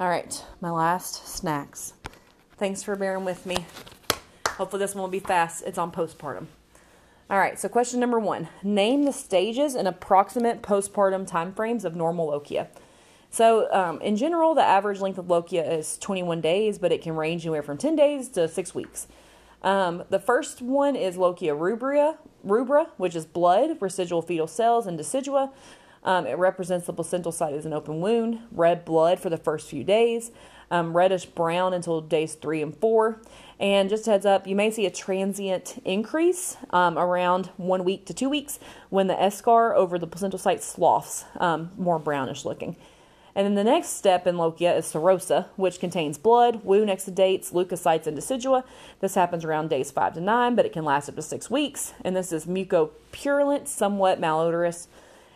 All right, my last snacks. Thanks for bearing with me. Hopefully, this one will be fast. It's on postpartum. All right, so question number one Name the stages and approximate postpartum timeframes of normal lochia. So, um, in general, the average length of lochia is 21 days, but it can range anywhere from 10 days to six weeks. Um, the first one is lochia rubra, rubra, which is blood, residual fetal cells, and decidua. Um, it represents the placental site as an open wound, red blood for the first few days, um, reddish brown until days three and four. And just heads up, you may see a transient increase um, around one week to two weeks when the eschar over the placental site sloughs, um, more brownish looking. And then the next step in lochia is serosa, which contains blood, wound exudates, leukocytes, and decidua. This happens around days 5 to 9, but it can last up to 6 weeks. And this is mucopurulent, somewhat malodorous.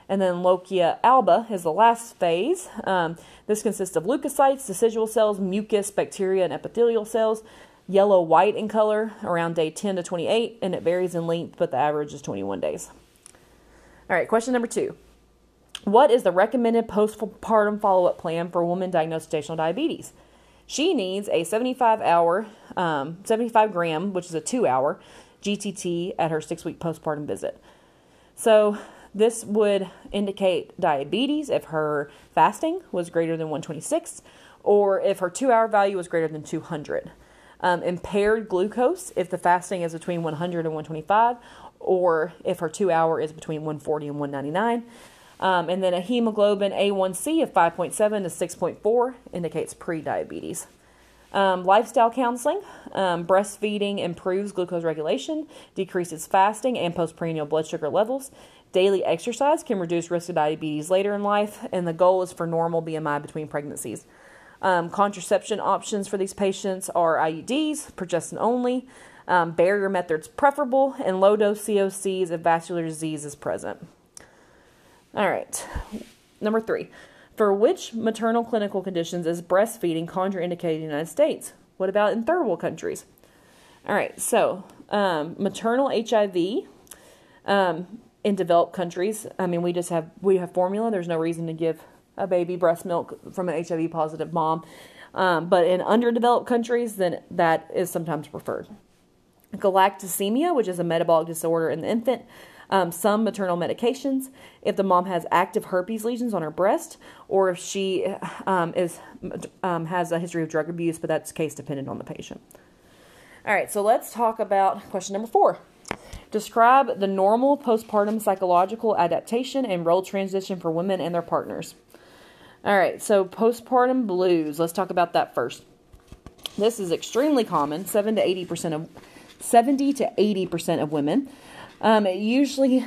And then lochia alba is the last phase. Um, this consists of leukocytes, decidual cells, mucus, bacteria, and epithelial cells. Yellow white in color around day 10 to 28, and it varies in length, but the average is 21 days. All right, question number two. What is the recommended postpartum follow up plan for a woman diagnosed with gestational diabetes? She needs a 75 hour, um, 75 gram, which is a two hour GTT at her six week postpartum visit. So, this would indicate diabetes if her fasting was greater than 126 or if her two hour value was greater than 200. Um, impaired glucose if the fasting is between 100 and 125 or if her two hour is between 140 and 199 um, and then a hemoglobin A1C of 5.7 to 6.4 indicates prediabetes. Um, lifestyle counseling, um, breastfeeding improves glucose regulation, decreases fasting and postprandial blood sugar levels. Daily exercise can reduce risk of diabetes later in life, and the goal is for normal BMI between pregnancies. Um, contraception options for these patients are IUDs, progestin only, um, barrier methods preferable, and low dose COCs if vascular disease is present. All right. Number three. For which maternal clinical conditions is breastfeeding contraindicated in the United States? What about in third world countries? All right, so um, maternal HIV um, in developed countries. I mean, we just have we have formula. There's no reason to give a baby breast milk from an HIV positive mom. Um, but in underdeveloped countries, then that is sometimes preferred. Galactosemia, which is a metabolic disorder in the infant, um, some maternal medications, if the mom has active herpes lesions on her breast, or if she um, is um, has a history of drug abuse, but that's case dependent on the patient. All right, so let's talk about question number four. Describe the normal postpartum psychological adaptation and role transition for women and their partners. All right, so postpartum blues. Let's talk about that first. This is extremely common. Seven to eighty percent of seventy to eighty percent of women um, it usually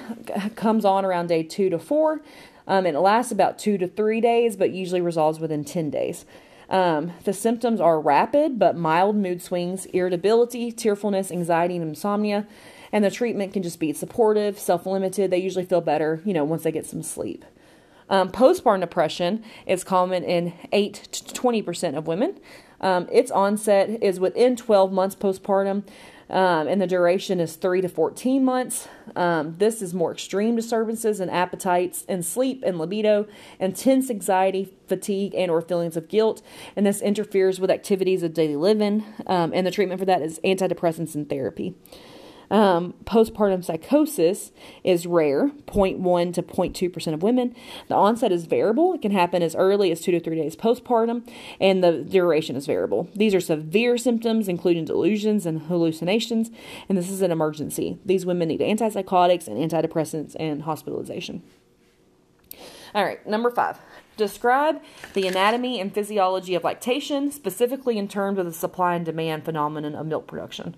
comes on around day two to four. Um, it lasts about two to three days, but usually resolves within 10 days. Um, the symptoms are rapid but mild mood swings, irritability, tearfulness, anxiety, and insomnia. And the treatment can just be supportive, self limited. They usually feel better, you know, once they get some sleep. Um, postpartum depression is common in 8 to 20% of women. Um, its onset is within 12 months postpartum, um, and the duration is 3 to 14 months. Um, this is more extreme disturbances in appetites and sleep and libido, intense anxiety, fatigue, and or feelings of guilt, and this interferes with activities of daily living. Um, and the treatment for that is antidepressants and therapy. Um, postpartum psychosis is rare, 0.1 to 0.2% of women. The onset is variable. It can happen as early as two to three days postpartum, and the duration is variable. These are severe symptoms, including delusions and hallucinations, and this is an emergency. These women need antipsychotics and antidepressants and hospitalization. All right, number five. Describe the anatomy and physiology of lactation, specifically in terms of the supply and demand phenomenon of milk production.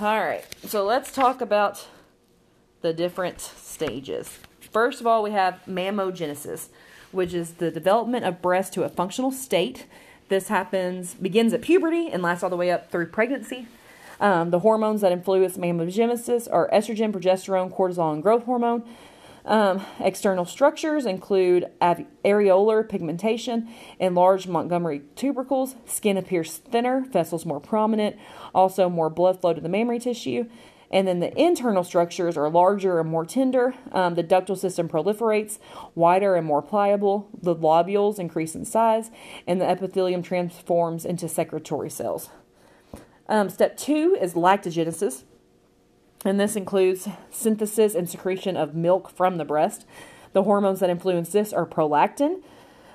All right, so let's talk about the different stages. First of all, we have mammogenesis, which is the development of breast to a functional state. This happens begins at puberty and lasts all the way up through pregnancy. Um, the hormones that influence mammogenesis are estrogen, progesterone, cortisol, and growth hormone. Um, external structures include areolar pigmentation, enlarged Montgomery tubercles, skin appears thinner, vessels more prominent, also more blood flow to the mammary tissue. And then the internal structures are larger and more tender. Um, the ductal system proliferates, wider and more pliable. The lobules increase in size, and the epithelium transforms into secretory cells. Um, step two is lactogenesis, and this includes synthesis and secretion of milk from the breast. The hormones that influence this are prolactin.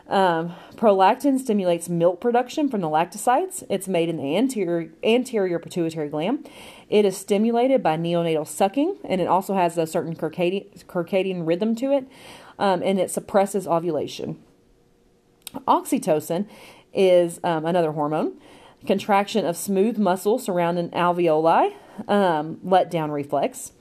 Um, prolactin stimulates milk production from the lactocytes. It's made in the anterior, anterior pituitary gland. It is stimulated by neonatal sucking, and it also has a certain circadian, rhythm to it, um, and it suppresses ovulation. Oxytocin is um, another hormone. Contraction of smooth muscle surrounding alveoli, um, let down reflex.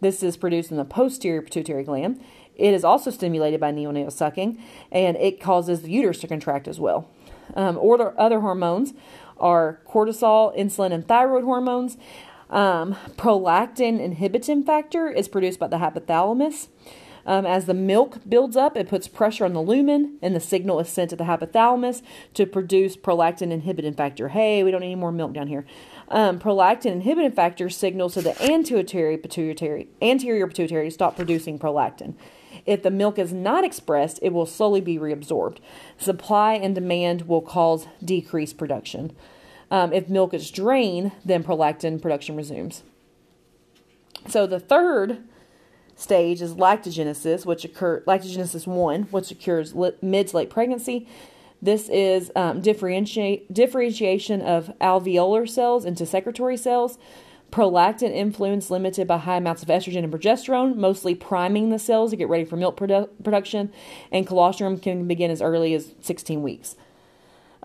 This is produced in the posterior pituitary gland. It is also stimulated by neonatal sucking, and it causes the uterus to contract as well. Um, or other hormones are cortisol, insulin, and thyroid hormones. Um, prolactin inhibiting factor is produced by the hypothalamus. Um, as the milk builds up, it puts pressure on the lumen, and the signal is sent to the hypothalamus to produce prolactin inhibiting factor. Hey, we don't need any more milk down here. Um, prolactin inhibiting factor signals to the anterior pituitary, anterior pituitary to stop producing prolactin. If the milk is not expressed, it will slowly be reabsorbed. Supply and demand will cause decreased production. Um, if milk is drained, then prolactin production resumes. So the third stage is lactogenesis, which occurs lactogenesis one, which occurs mid to late pregnancy. This is um, differentiate, differentiation of alveolar cells into secretory cells. Prolactin influence limited by high amounts of estrogen and progesterone, mostly priming the cells to get ready for milk produ- production, and colostrum can begin as early as 16 weeks.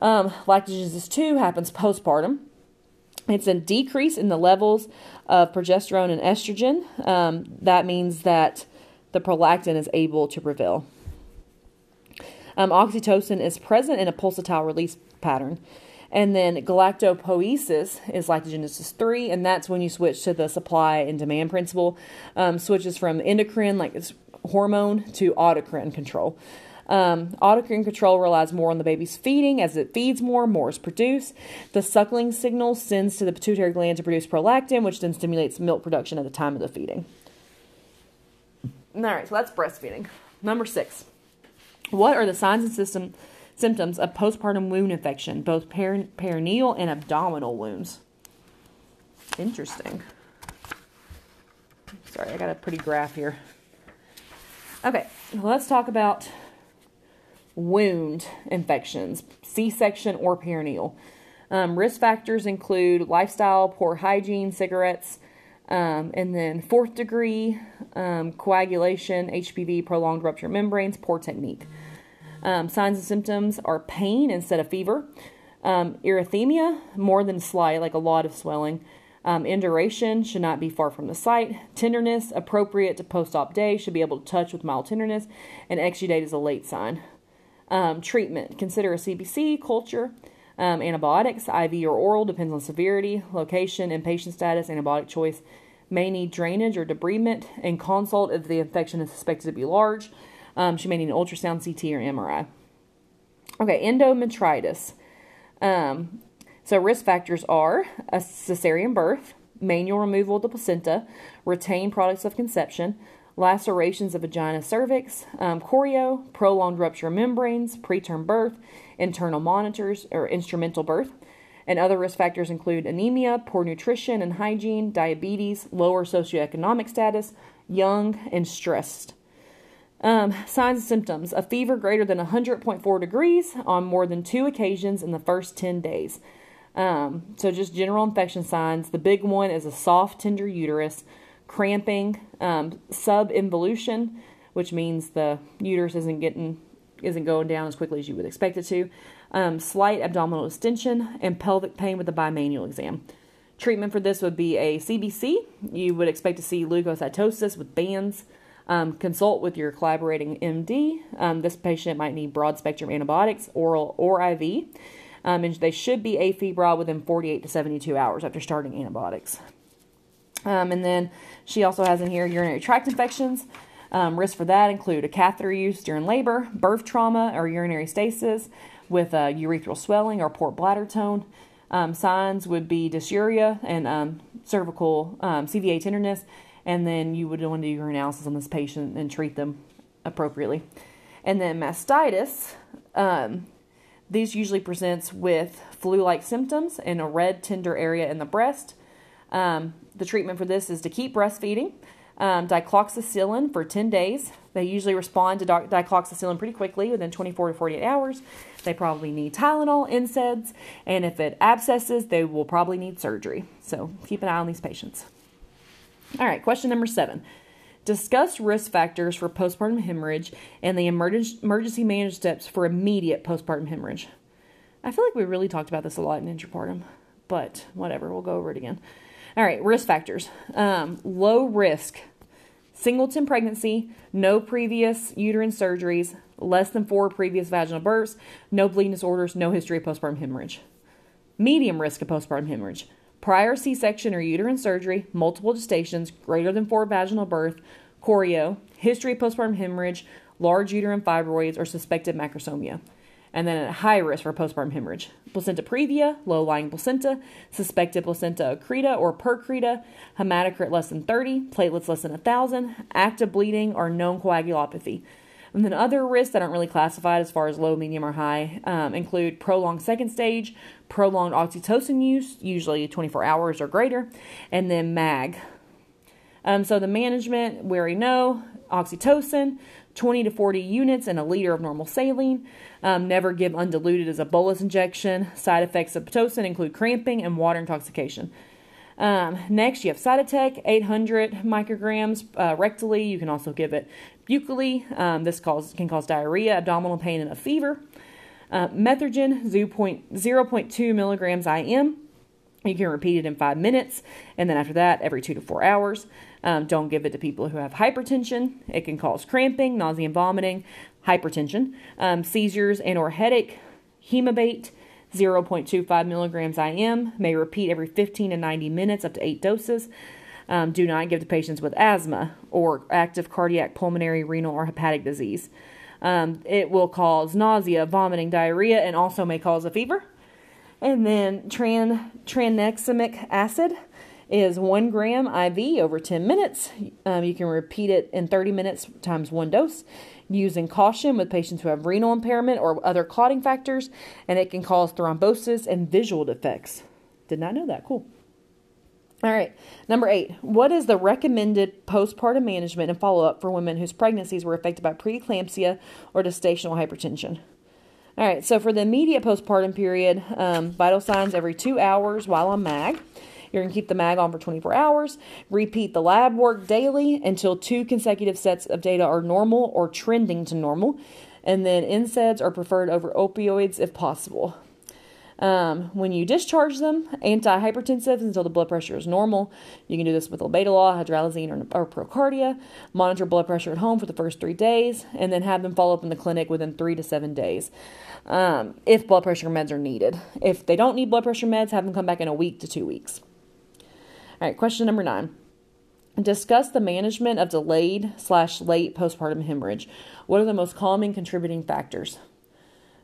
Um, lactogenesis 2 happens postpartum. It's a decrease in the levels of progesterone and estrogen. Um, that means that the prolactin is able to prevail. Um, oxytocin is present in a pulsatile release pattern. And then galactopoiesis is lactogenesis 3, and that's when you switch to the supply and demand principle. Um, switches from endocrine, like it's hormone, to autocrine control. Um, autocrine control relies more on the baby's feeding. As it feeds more, more is produced. The suckling signal sends to the pituitary gland to produce prolactin, which then stimulates milk production at the time of the feeding. All right, so that's breastfeeding. Number six. What are the signs and system symptoms of postpartum wound infection, both per- perineal and abdominal wounds. Interesting. Sorry, I got a pretty graph here. Okay, let's talk about wound infections, C section or perineal. Um, risk factors include lifestyle, poor hygiene, cigarettes, um, and then fourth degree um, coagulation, HPV, prolonged rupture membranes, poor technique. Um, signs and symptoms are pain instead of fever, um, erythema, more than slight, like a lot of swelling. Um, induration should not be far from the site. Tenderness, appropriate to post op day, should be able to touch with mild tenderness. And exudate is a late sign. Um, treatment consider a CBC, culture. Um, antibiotics, IV or oral, depends on severity, location, and patient status, antibiotic choice. May need drainage or debridement, and consult if the infection is suspected to be large. Um, she may need an ultrasound, CT, or MRI. Okay, endometritis. Um, so risk factors are a cesarean birth, manual removal of the placenta, retained products of conception, lacerations of vagina cervix, um, prolonged rupture of membranes, preterm birth, internal monitors or instrumental birth. And other risk factors include anemia, poor nutrition and hygiene, diabetes, lower socioeconomic status, young, and stressed. Um, signs and symptoms a fever greater than 100.4 degrees on more than two occasions in the first 10 days. Um, so, just general infection signs. The big one is a soft, tender uterus, cramping, um, subinvolution, which means the uterus isn't getting isn't going down as quickly as you would expect it to. Um, slight abdominal distension and pelvic pain with a bimanual exam. Treatment for this would be a CBC. You would expect to see leukocytosis with bands. Um, consult with your collaborating MD. Um, this patient might need broad spectrum antibiotics, oral or IV, um, and they should be afebrile within 48 to 72 hours after starting antibiotics. Um, and then she also has in here urinary tract infections. Um, risks for that include a catheter use during labor, birth trauma or urinary stasis with uh, urethral swelling or poor bladder tone, Um, signs would be dysuria and um, cervical um, CVA tenderness, and then you would want to do your analysis on this patient and treat them appropriately. And then mastitis, um, these usually presents with flu-like symptoms and a red tender area in the breast. Um, the treatment for this is to keep breastfeeding, um, dicloxacillin for 10 days. They usually respond to dicloxacillin pretty quickly within 24 to 48 hours. They probably need Tylenol, NSAIDs, and if it abscesses, they will probably need surgery. So keep an eye on these patients. All right, question number seven. Discuss risk factors for postpartum hemorrhage and the emergency management steps for immediate postpartum hemorrhage. I feel like we really talked about this a lot in intrapartum, but whatever, we'll go over it again. All right, risk factors. Um, low risk, singleton pregnancy, no previous uterine surgeries, less than four previous vaginal births, no bleeding disorders, no history of postpartum hemorrhage. Medium risk of postpartum hemorrhage, prior C section or uterine surgery, multiple gestations, greater than four vaginal birth, chorio, history of postpartum hemorrhage, large uterine fibroids, or suspected macrosomia. And then at high risk for postpartum hemorrhage, placenta previa, low lying placenta, suspected placenta accreta or percreta, hematocrit less than 30, platelets less than 1,000, active bleeding, or known coagulopathy. And then other risks that aren't really classified as far as low, medium, or high um, include prolonged second stage, prolonged oxytocin use, usually 24 hours or greater, and then MAG. Um, so the management, we already know, oxytocin, 20 to 40 units and a liter of normal saline. Um, never give undiluted as a bolus injection. Side effects of Pitocin include cramping and water intoxication. Um, next, you have Cytotec, 800 micrograms uh, rectally. You can also give it buccally. Um, this cause, can cause diarrhea, abdominal pain, and a fever. Uh, Methergine, 0.2 milligrams IM. You can repeat it in five minutes, and then after that, every two to four hours. Um, don't give it to people who have hypertension. It can cause cramping, nausea, and vomiting, hypertension, um, seizures, and or headache. Hemabate, 0.25 milligrams IM, may repeat every 15 to 90 minutes up to eight doses. Um, do not give to patients with asthma or active cardiac, pulmonary, renal, or hepatic disease. Um, it will cause nausea, vomiting, diarrhea, and also may cause a fever. And then tran, tranexamic acid is one gram IV over 10 minutes. Um, you can repeat it in 30 minutes times one dose using caution with patients who have renal impairment or other clotting factors, and it can cause thrombosis and visual defects. Did not know that. Cool. All right, number eight. What is the recommended postpartum management and follow up for women whose pregnancies were affected by preeclampsia or gestational hypertension? All right, so for the immediate postpartum period, um, vital signs every two hours while on MAG. You're going to keep the MAG on for 24 hours. Repeat the lab work daily until two consecutive sets of data are normal or trending to normal. And then NSAIDs are preferred over opioids if possible. Um, when you discharge them, antihypertensives until the blood pressure is normal. You can do this with labetalol, hydralazine, or, or Procardia. Monitor blood pressure at home for the first three days, and then have them follow up in the clinic within three to seven days um, if blood pressure meds are needed. If they don't need blood pressure meds, have them come back in a week to two weeks. All right, question number nine. Discuss the management of delayed slash late postpartum hemorrhage. What are the most common contributing factors?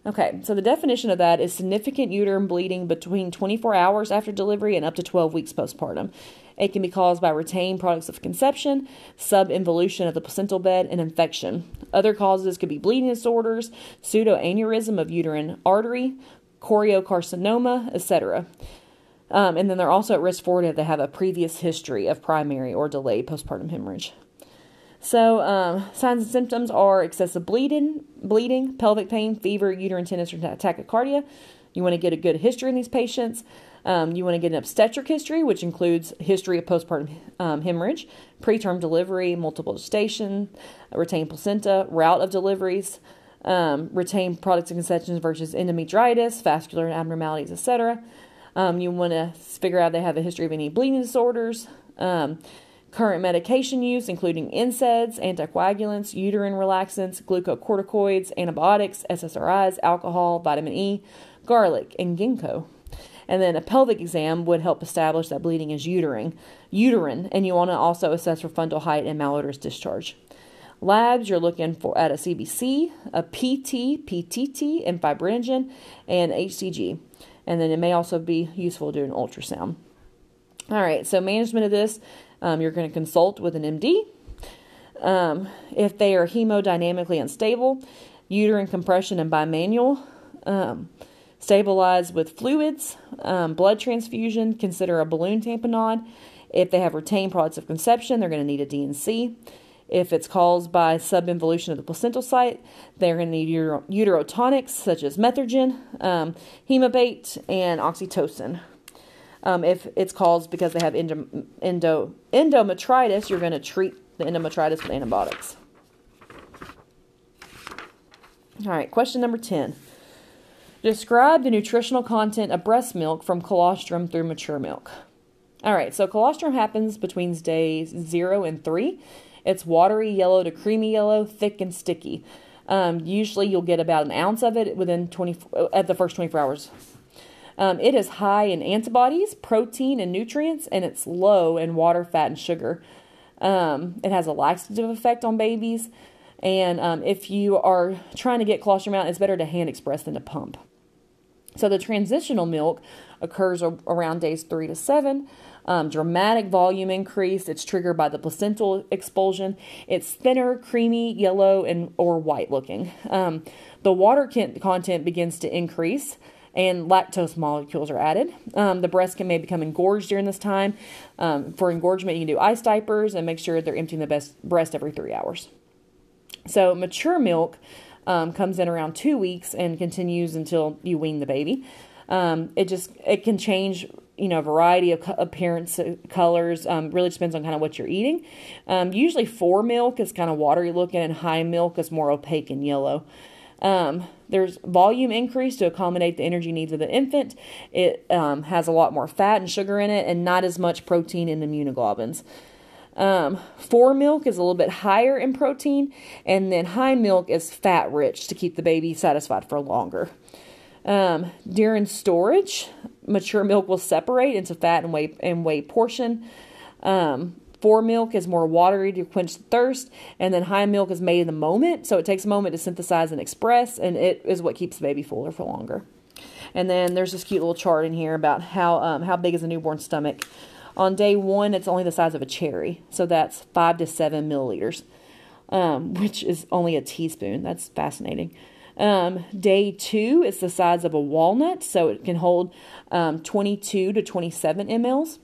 Okay, so the definition of that is significant uterine bleeding between 24 hours after delivery and up to 12 weeks postpartum. It can be caused by retained products of conception, subinvolution of the placental bed, and infection. Other causes could be bleeding disorders, pseudoaneurysm of uterine artery, choriocarcinoma, etc. Um, and then they're also at risk for it if they have a previous history of primary or delayed postpartum hemorrhage. So, um, signs and symptoms are excessive bleeding, bleeding, pelvic pain, fever, uterine tenderness, or tachycardia. You want to get a good history in these patients. Um, you want to get an obstetric history, which includes history of postpartum um, hemorrhage, preterm delivery, multiple gestation, retained placenta, route of deliveries, um, retained products of conception versus endometritis, vascular abnormalities, etc. Um, you want to figure out they have a history of any bleeding disorders. Um, current medication use, including NSAIDs, anticoagulants, uterine relaxants, glucocorticoids, antibiotics, SSRIs, alcohol, vitamin E, garlic, and ginkgo. And then a pelvic exam would help establish that bleeding is uterine, uterine, and you want to also assess for fundal height and malodorous discharge. Labs, you're looking for at a CBC, a PT, PTT, and fibrinogen, and HCG. And then it may also be useful to do an ultrasound. All right, so management of this, um, you're going to consult with an MD. Um, if they are hemodynamically unstable, uterine compression and bimanual. Um, stabilize with fluids, um, blood transfusion, consider a balloon tamponade. If they have retained products of conception, they're going to need a D&C. If it's caused by subinvolution of the placental site, they're going to need uter- uterotonics such as Methergine, um, Hemabate, and oxytocin. Um, if it's caused because they have endo, endo, endometritis, you're going to treat the endometritis with antibiotics. All right, question number 10. Describe the nutritional content of breast milk from colostrum through mature milk. All right, so colostrum happens between days 0 and 3. It's watery yellow to creamy yellow, thick and sticky. Um, usually you'll get about an ounce of it within 20 at the first 24 hours. Um, it is high in antibodies, protein, and nutrients, and it's low in water, fat, and sugar. Um, it has a laxative effect on babies, and um, if you are trying to get colostrum out, it's better to hand express than to pump. So the transitional milk occurs around days three to seven. Um, dramatic volume increase. It's triggered by the placental expulsion. It's thinner, creamy, yellow, and or white looking. Um, the water content begins to increase and lactose molecules are added. Um, the breast can may become engorged during this time. Um, for engorgement, you can do ice diapers and make sure they're emptying the best breast every three hours. So mature milk um, comes in around two weeks and continues until you wean the baby. Um, it just it can change you know a variety of appearance uh, colors um, really depends on kind of what you're eating. Um, usually fore milk is kind of watery looking and hind milk is more opaque and yellow. Um, there's volume increase to accommodate the energy needs of the infant. It um, has a lot more fat and sugar in it and not as much protein and immunoglobulins. Um, fore milk is a little bit higher in protein, and then hind milk is fat rich to keep the baby satisfied for longer. Um, during storage, mature milk will separate into fat and whey and whey portion. Um, fore milk is more watery to quench the thirst, and then hind milk is made in the moment, so it takes a moment to synthesize and express, and it is what keeps the baby fuller for longer. And then there's this cute little chart in here about how um, how big is a newborn stomach. On day one, it's only the size of a cherry, so that's five to seven milliliters, um, which is only a teaspoon. That's fascinating. Um, day two is the size of a walnut, so it can hold um, 22 to 27 mLs.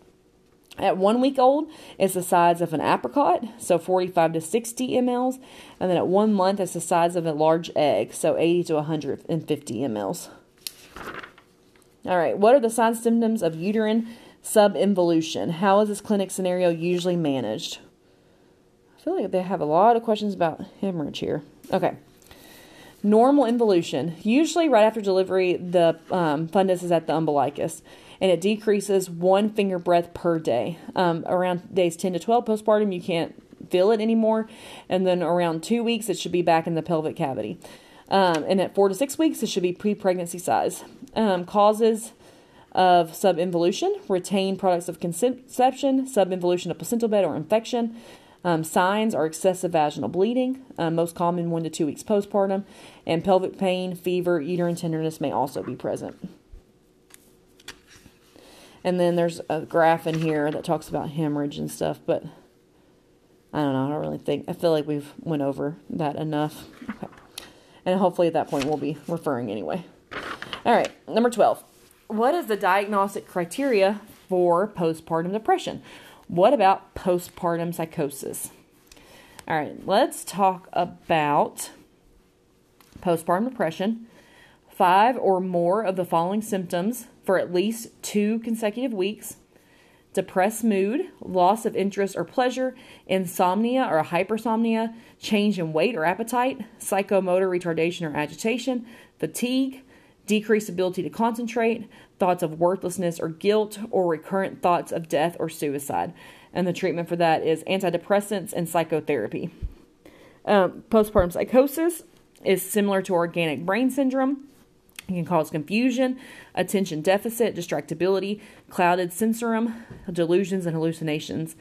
At one week old, it's the size of an apricot, so 45 to 60 mLs. And then at one month, it's the size of a large egg, so 80 to 150 mLs. All right, what are the signs and symptoms of uterine subinvolution. How is this clinic scenario usually managed? I feel like they have a lot of questions about hemorrhage here. Okay. Normal involution. Usually, right after delivery, the um, fundus is at the umbilicus and it decreases one finger breadth per day. Um, around days 10 to 12 postpartum, you can't feel it anymore. And then around two weeks, it should be back in the pelvic cavity. Um, and at four to six weeks, it should be pre pregnancy size. Um, causes of subinvolution, retained products of conception, subinvolution of placental bed or infection. Um, signs are excessive vaginal bleeding, uh, most common one to two weeks postpartum, and pelvic pain, fever, uterine tenderness may also be present. And then there's a graph in here that talks about hemorrhage and stuff, but I don't know. I don't really think. I feel like we've went over that enough. Okay. And hopefully at that point we'll be referring anyway. All right, number 12 what is the diagnostic criteria for postpartum depression? What about postpartum psychosis? All right, let's talk about postpartum depression. Five or more of the following symptoms for at least two consecutive weeks depressed mood, loss of interest or pleasure, insomnia or hypersomnia, change in weight or appetite, psychomotor retardation or agitation, fatigue, decreased ability to concentrate, thoughts of worthlessness or guilt, or recurrent thoughts of death or suicide. And the treatment for that is antidepressants and psychotherapy. Um, postpartum psychosis is similar to organic brain syndrome. It can cause confusion, attention deficit, distractibility, clouded sensorium, delusions, and hallucinations.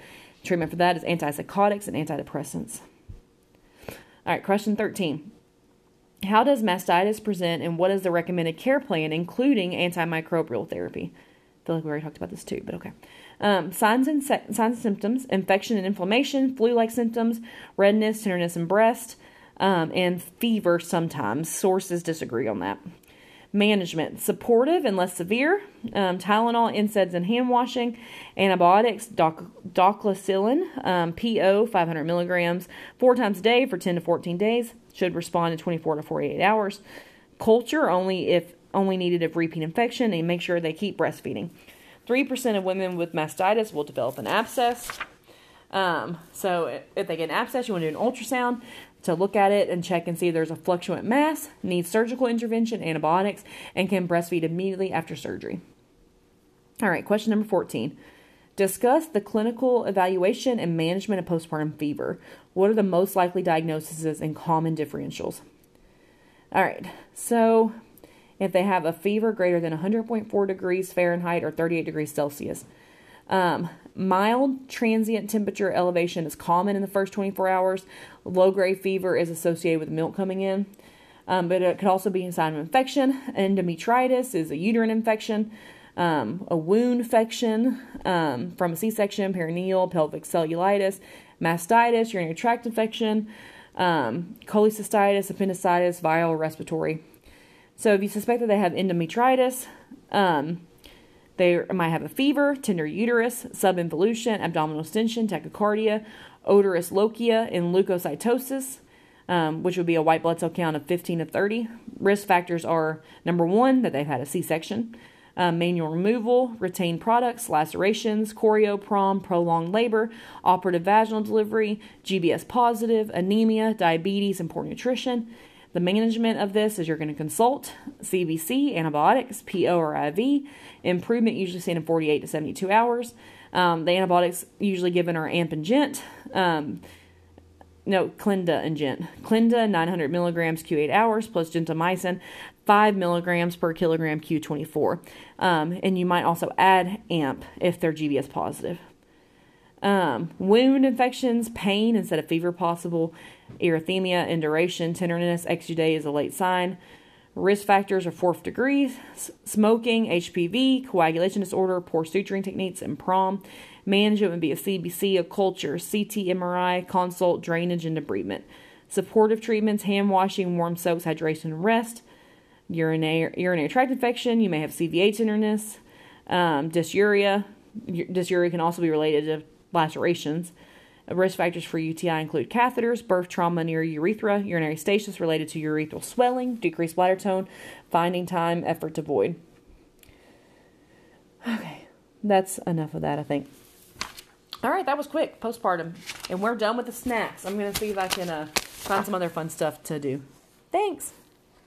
Treatment for that is antipsychotics and antidepressants. All right, question 13. How does mastitis present and what is the recommended care plan, including antimicrobial therapy? I feel like we already talked about this too, but okay. Um, signs and se- signs and symptoms: infection and inflammation, flu-like symptoms, redness, tenderness in breast, um, and fever. Sometimes sources disagree on that. Management: supportive and less severe. Um, Tylenol, NSAIDs, and hand washing. Antibiotics: doc- doxycycline, um, PO, 500 milligrams, four times a day for 10 to 14 days. Should respond in 24 to 48 hours. Culture only if only needed if repeat infection, and make sure they keep breastfeeding. 3% of women with mastitis will develop an abscess. Um, so if they get an abscess, you want to do an ultrasound to look at it and check and see if there's a fluctuant mass, needs surgical intervention, antibiotics, and can breastfeed immediately after surgery. All right, question number 14. Discuss the clinical evaluation and management of postpartum fever. What are the most likely diagnoses and common differentials? All right, so if they have a fever greater than 100.4 degrees Fahrenheit or 38 degrees Celsius. Um, mild transient temperature elevation is common in the first 24 hours. Low grade fever is associated with milk coming in, um, but it could also be a sign of infection. Endometritis is a uterine infection. Um, a wound infection um, from a C-section, perineal, pelvic cellulitis, mastitis, urinary tract infection, um, cholecystitis, appendicitis, viral respiratory so if you suspect that they have endometritis, um, they might have a fever, tender uterus, subinvolution, abdominal distension, tachycardia, odorous lochia, and leukocytosis, um, which would be a white blood cell count of 15 to 30. Risk factors are number one, that they've had a C section, um, manual removal, retained products, lacerations, chorio, prom, prolonged labor, operative vaginal delivery, GBS positive, anemia, diabetes, and poor nutrition. The management of this is you're going to consult CBC, antibiotics, PO or IV. Improvement usually seen in 48 to 72 hours. Um, the antibiotics usually given are AMP and Gent. Um, no, Clinda and Gent. Clinda, 900 milligrams Q8 hours, plus gentamicin, 5 milligrams per kilogram Q24. Um, and you might also add AMP if they're GBS positive. Um, wound infections, pain instead of fever possible, erythema, induration, tenderness, exudate is a late sign. Risk factors are fourth degree, smoking, HPV, coagulation disorder, poor suturing techniques, and prom. Management would be a CBC, a culture, CT, MRI, consult, drainage, and debridement. Supportive treatments, hand washing, warm soaks, hydration, and rest. Urinary, urinary tract infection, you may have CVA tenderness, um, dysuria. Dysuria can also be related to lacerations. Risk factors for UTI include catheters, birth trauma near urethra, urinary stasis related to urethral swelling, decreased bladder tone, finding time, effort to void. Okay, that's enough of that, I think. All right, that was quick, postpartum. And we're done with the snacks. I'm going to see if I can uh, find some other fun stuff to do. Thanks.